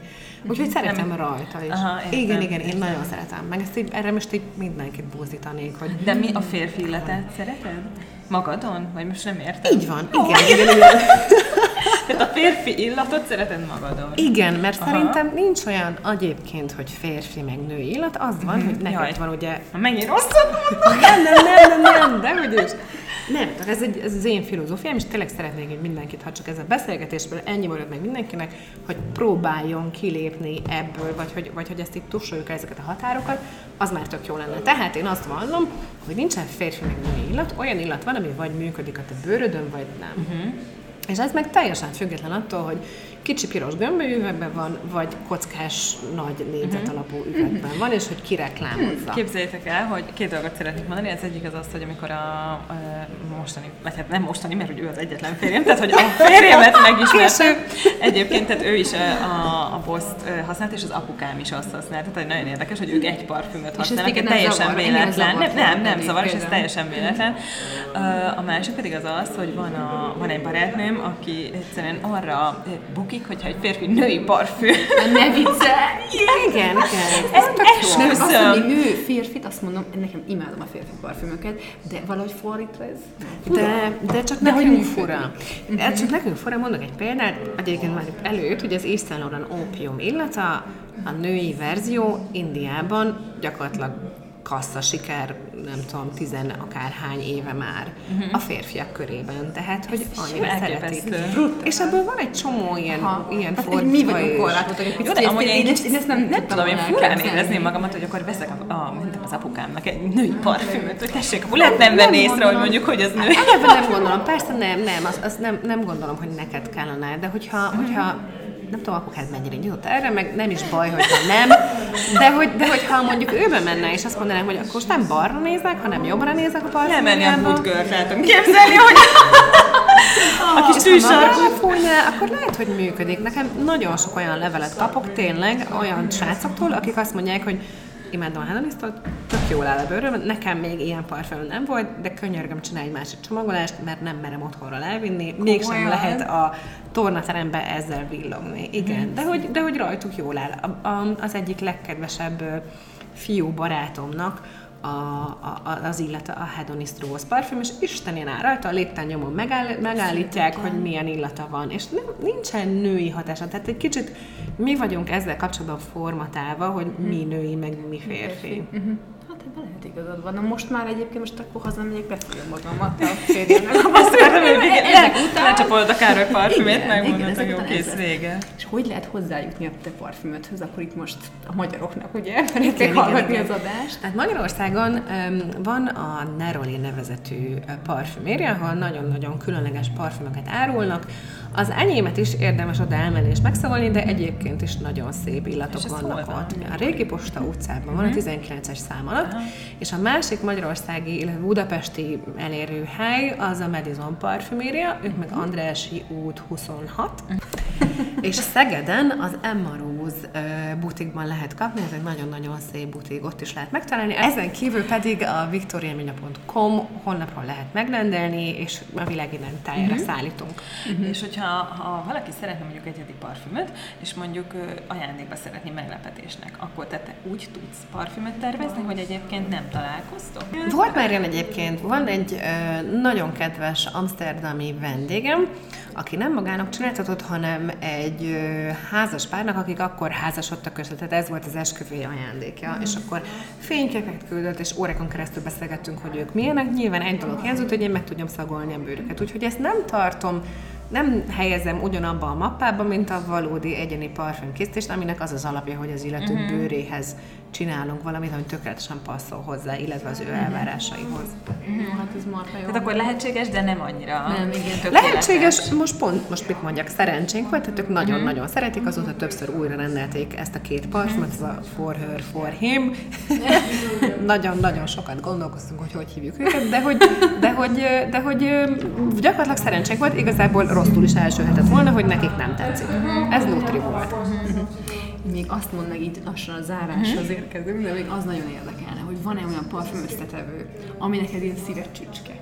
Speaker 3: Úgyhogy szeretem nem. rajta is. Aha, igen, igen, én nagyon szeretem. Meg ezt így, erre most így mindenkit búzítanék. Hogy...
Speaker 4: De mi a férfi illetet szereted? Magadon? Vagy most nem értem?
Speaker 3: Így van, igen, oh. igen, igen.
Speaker 4: Tehát a férfi illatot szereted magadon?
Speaker 3: Igen, mert Aha. szerintem nincs olyan egyébként, hogy férfi meg női illat, az van, mm-hmm. hogy neked Jaj. van ugye...
Speaker 4: Mennyi rosszat
Speaker 3: Nem, nem, nem, nem, nem, de hogy is. Nem, tehát ez, egy, ez az én filozófiám, és tényleg szeretnék hogy mindenkit, ha csak ez a beszélgetésből ennyi marad meg mindenkinek, hogy próbáljon kilépni ebből, vagy hogy, vagy hogy ezt itt tussoljuk el ezeket a határokat, az már tök jó lenne. Tehát én azt vallom, hogy nincsen férfi meg női illat, olyan illat van, ami vagy működik a te bőrödön, vagy nem. Uh-huh. És ez meg teljesen független attól, hogy kicsi piros gömbölyű üvegben van, vagy kockás nagy négyzet mhm. alapú üvegben van, és hogy kireklámozza.
Speaker 4: Képzeljétek el, hogy két dolgot szeretnék mondani. Ez egyik az az, hogy amikor a, a mostani, vagy hát nem mostani, mert ő az egyetlen férjem, tehát hogy a férjemet megismertem. Egyébként, tehát ő is a, a boss használt, és az apukám is azt használt. Tehát nagyon érdekes, hogy ők egy parfümöt használnak, ez teljesen zavar, véletlen. Nem, nem, nem zavar, és ez teljesen véletlen. A másik pedig az az, hogy van, a, van egy barátnőm, aki egyszerűen arra bukik, hogyha egy férfi női parfüm.
Speaker 2: Ne viccelj!
Speaker 3: Igen, igen.
Speaker 2: Ez esküszöm. Azt, hogy nő, férfit, azt mondom, nekem imádom a férfi parfümöket, de valahogy fordítva ez.
Speaker 3: De, de csak de nekünk fura. De csak nekünk fura, mondok egy példát, egyébként már előtt, hogy az Yves Saint Laurent ópium illata, a női verzió Indiában gyakorlatilag kassza siker, nem tudom, tizen akárhány éve már uh-huh. a férfiak körében. Tehát, hogy annyira szeretik. És ebből van egy csomó ilyen, ha. ilyen hát fordítva
Speaker 2: Mi vagyunk korlátotok egy
Speaker 4: picit. Én, én, én, ezt nem, nem tudom, én furán érezném magamat, hogy akkor veszek a, a, az apukámnak egy női parfümöt, hogy tessék, akkor lehet nem venni észre, hogy mondjuk, hogy az nő.
Speaker 3: Eleve nem gondolom, persze nem, nem, azt az nem, nem gondolom, hogy neked kellene, de hogyha, hogyha nem tudom, apukád mennyire nyitott erre, meg nem is baj, hogy nem, de, hogy, de hogyha mondjuk őbe menne, és azt mondanám, hogy akkor most nem balra nézek, hanem jobbra nézek a
Speaker 4: parfümjába. Nem menni a girl látom képzelni, hogy a kis tűsarkot.
Speaker 3: akkor lehet, hogy működik. Nekem nagyon sok olyan levelet kapok, tényleg, olyan srácoktól, akik azt mondják, hogy imádom a Hannah tök jól áll a bőröm, nekem még ilyen parfüm nem volt, de könyörgöm csinálj egy másik csomagolást, mert nem merem otthonra elvinni, mégsem lehet a tornaterembe ezzel villogni. Igen, de hogy, de hogy rajtuk jól áll. A, a, az egyik legkedvesebb fiú barátomnak a, a, az illata a Hedonist Rose parfüm, és Isten én áll rajta, a lépten nyomon megáll, megállítják, hogy milyen illata van, és nem, nincsen női hatása. Tehát egy kicsit mi vagyunk ezzel kapcsolatban formatálva, hogy mi női, meg mi férfi. Uh-huh
Speaker 2: lehet igazad van. Na most már egyébként most akkor hazamegyek, beszélem magamat a
Speaker 4: hogy ezek után... Lecsapolod a Károly parfümét, megmondod, hogy jó, kész, vége.
Speaker 2: És hogy lehet hozzájutni a te parfümöthöz, akkor itt most a magyaroknak, ugye, szeretnék hallgatni az adást.
Speaker 3: Tehát Magyarországon um, van a Neroli nevezetű parfümérje, ahol nagyon-nagyon különleges parfümöket árulnak. Az enyémet is érdemes oda elmenni és megszavolni, de egyébként is nagyon szép illatok vannak ott. A Régi Posta utcában van a 19-es mhm. szám alatt, és a másik magyarországi, illetve budapesti elérő hely az a Madison parfüméria, ők meg Andrási út 26. és Szegeden az Emma Rose butikban lehet kapni, ez egy nagyon-nagyon szép butik, ott is lehet megtalálni. Ezen kívül pedig a victoriaminya.com honlapról lehet megrendelni, és a világ innen tájára uh-huh. szállítunk.
Speaker 4: Uh-huh. És hogyha ha valaki szeretne mondjuk egyedi parfümöt, és mondjuk ajándékba szeretné meglepetésnek, akkor te, te úgy tudsz parfümöt tervezni, hogy egyébként nem találkoztok?
Speaker 3: Volt már ilyen egyébként, van egy nagyon kedves amsterdami vendégem, aki nem magának csináltatott, hanem egy házas párnak, akik akkor házasodtak össze, tehát ez volt az esküvői ajándékja, mm. és akkor fényképeket küldött, és órákon keresztül beszélgettünk, hogy ők milyenek. Nyilván egy dolog hiányzott, hogy én meg tudjam szagolni a bőrüket, úgyhogy ezt nem tartom nem helyezem ugyanabba a mappába, mint a valódi egyeni parfümkészítést, aminek az az alapja, hogy az illető uh-huh. bőréhez csinálunk valamit, ami tökéletesen passzol hozzá, illetve az ő elvárásaihoz.
Speaker 2: Uh-huh. Hát ez marha jó.
Speaker 4: Tehát akkor lehetséges, de nem annyira
Speaker 2: Nem, igen.
Speaker 3: Lehetséges, most pont, most mit mondjak, szerencsénk volt, tehát ők nagyon-nagyon uh-huh. szeretik, azóta többször újra rendelték ezt a két parfümöt, ez a For Her, For Him. Nagyon-nagyon sokat gondolkoztunk, hogy hogy hívjuk őket, de hogy, de hogy, de hogy gyakorlatilag szerencsénk volt, igazából rosszul is elsőhetett volna, hogy nekik nem tetszik. Ez Nutri volt.
Speaker 2: Még azt mond meg így lassan a záráshoz érkezünk, de még az nagyon érdekelne, hogy van-e olyan parfüm összetevő, ami neked ilyen szíves csücske.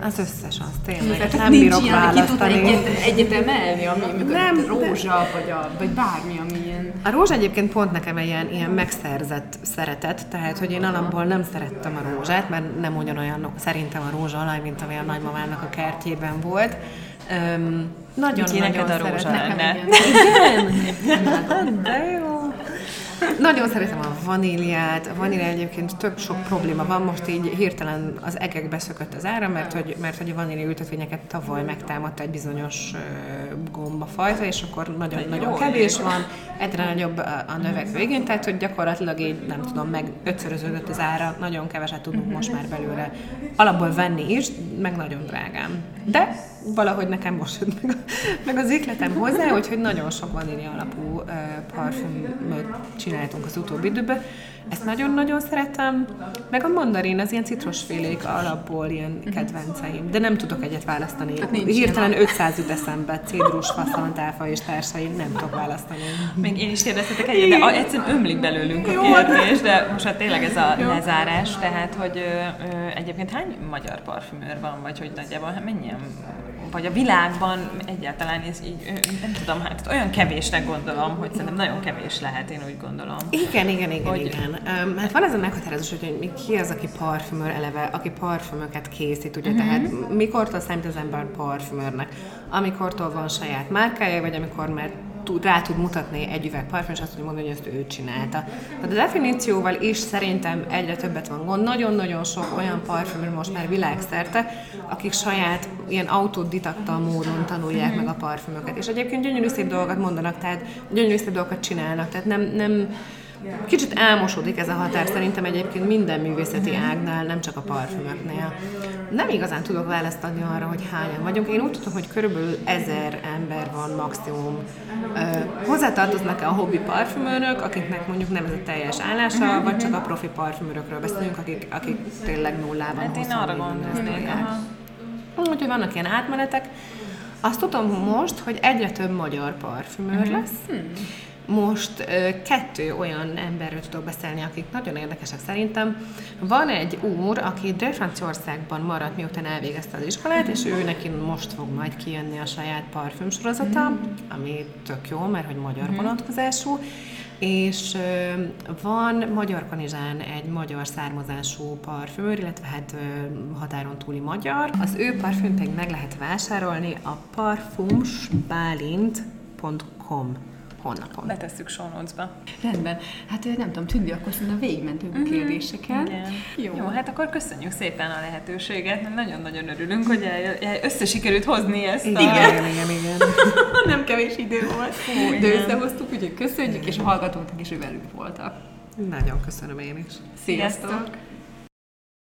Speaker 3: Az összes az, tényleg.
Speaker 2: Tehát
Speaker 3: nem
Speaker 2: nincs
Speaker 3: bírok
Speaker 2: ilyen,
Speaker 3: választani.
Speaker 2: egyet, egyet emelni, ami
Speaker 3: Nem,
Speaker 2: rózsa, vagy, a, vagy bármi, ami ilyen...
Speaker 3: A rózsa egyébként pont nekem ilyen, ilyen megszerzett szeretet, tehát hogy én alapból nem szerettem a rózsát, mert nem ugyanolyan szerintem a rózsa alaj, mint ami a nagymamának a kertjében volt. Öm, nagyon,
Speaker 4: Úgyhogy
Speaker 3: nagyon
Speaker 4: a rózsa lenne.
Speaker 3: Igen? De jó. Nagyon szeretem a vaníliát. A vanília egyébként több sok probléma van. Most így hirtelen az egek beszökött az ára, mert hogy, mert hogy a vanília ültetvényeket tavaly megtámadta egy bizonyos ö, gombafajta, és akkor nagyon-nagyon kevés van. Egyre nagyobb a, a növekvő igény, tehát hogy gyakorlatilag így nem tudom, meg ötszöröződött az ára, nagyon keveset tudunk most már belőle alapból venni is, meg nagyon drágám. De valahogy nekem most jött meg, meg az ikletem hozzá, úgyhogy nagyon sok vanília alapú uh, parfümöt csináltunk az utóbbi időben. Ezt nagyon-nagyon szeretem, meg a mandarin, az ilyen citrusfélék alapból ilyen kedvenceim, de nem tudok egyet választani.
Speaker 2: Hát
Speaker 3: Hirtelen 500 jut eszembe, cédrus, faszalantálfa és társai, nem tudok választani.
Speaker 4: Még én is kérdeztetek egyet, de egyszerűen ömlik belőlünk a kérdés, de most hát tényleg ez a lezárás, tehát hogy ö, ö, egyébként hány magyar parfümőr van, vagy hogy nagyjából hát mennyien vagy a világban egyáltalán ez így, nem tudom, hát olyan kevésnek gondolom, hogy szerintem nagyon kevés lehet, én úgy gondolom.
Speaker 3: Igen, igen, igen,
Speaker 4: Hogy-
Speaker 3: igen. Um, hát van ez a meghatározás, hogy ki az, aki parfümör eleve, aki parfümöket készít, ugye, uh-huh. tehát mikortól számít az ember parfümörnek? Amikortól van saját márkája, vagy amikor már tud, rá tud mutatni egy üveg parfüm, és azt tudja mondani, hogy ezt ő csinálta. Tehát a definícióval is szerintem egyre többet van gond. Nagyon-nagyon sok olyan parfümör most már világszerte, akik saját ilyen autodidakta módon tanulják meg a parfümöket. És egyébként gyönyörű szép dolgokat mondanak, tehát gyönyörű szép dolgokat csinálnak, tehát nem, nem Kicsit elmosódik ez a határ szerintem egyébként minden művészeti ágnál, nem csak a parfümöknél. Nem igazán tudok választ adni arra, hogy hányan vagyunk. Én úgy tudom, hogy körülbelül ezer ember van maximum. Ö, hozzátartoznak-e a hobbi parfümőrök, akiknek mondjuk nem ez a teljes állása, vagy csak a profi parfümőrökről beszélünk, akik, akik tényleg nullában
Speaker 4: Hát én arra gondolnék.
Speaker 3: Úgyhogy vannak ilyen átmenetek. Azt tudom most, hogy egyre több magyar parfümőr lesz. Most kettő olyan emberről tudok beszélni, akik nagyon érdekesek szerintem. Van egy úr, aki Dél Franciaországban maradt, miután elvégezte az iskolát, és ő neki most fog majd kijönni a saját parfümsorozata, ami tök jó, mert hogy magyar vonatkozású. És van Magyar Kanizsán egy magyar származású parfümőr, illetve hát határon túli magyar. Az ő parfümt pedig meg lehet vásárolni a parfumsbalint.com honlapon.
Speaker 4: Letesszük notes-ba.
Speaker 2: Rendben. Hát nem tudom, Tündi, akkor szerintem végigmentünk a kérdéseken.
Speaker 4: Igen.
Speaker 2: Jó.
Speaker 4: Jó, hát akkor köszönjük szépen a lehetőséget, mert nagyon-nagyon örülünk, hogy el, el, összesikerült hozni ezt a...
Speaker 3: Igen, igen, igen, igen.
Speaker 2: nem kevés idő volt, de
Speaker 4: igen.
Speaker 2: összehoztuk, úgyhogy köszönjük, és a hallgatóknak is, hogy velünk voltak.
Speaker 3: Nagyon köszönöm én is.
Speaker 2: Sziasztok!
Speaker 4: Sziasztok!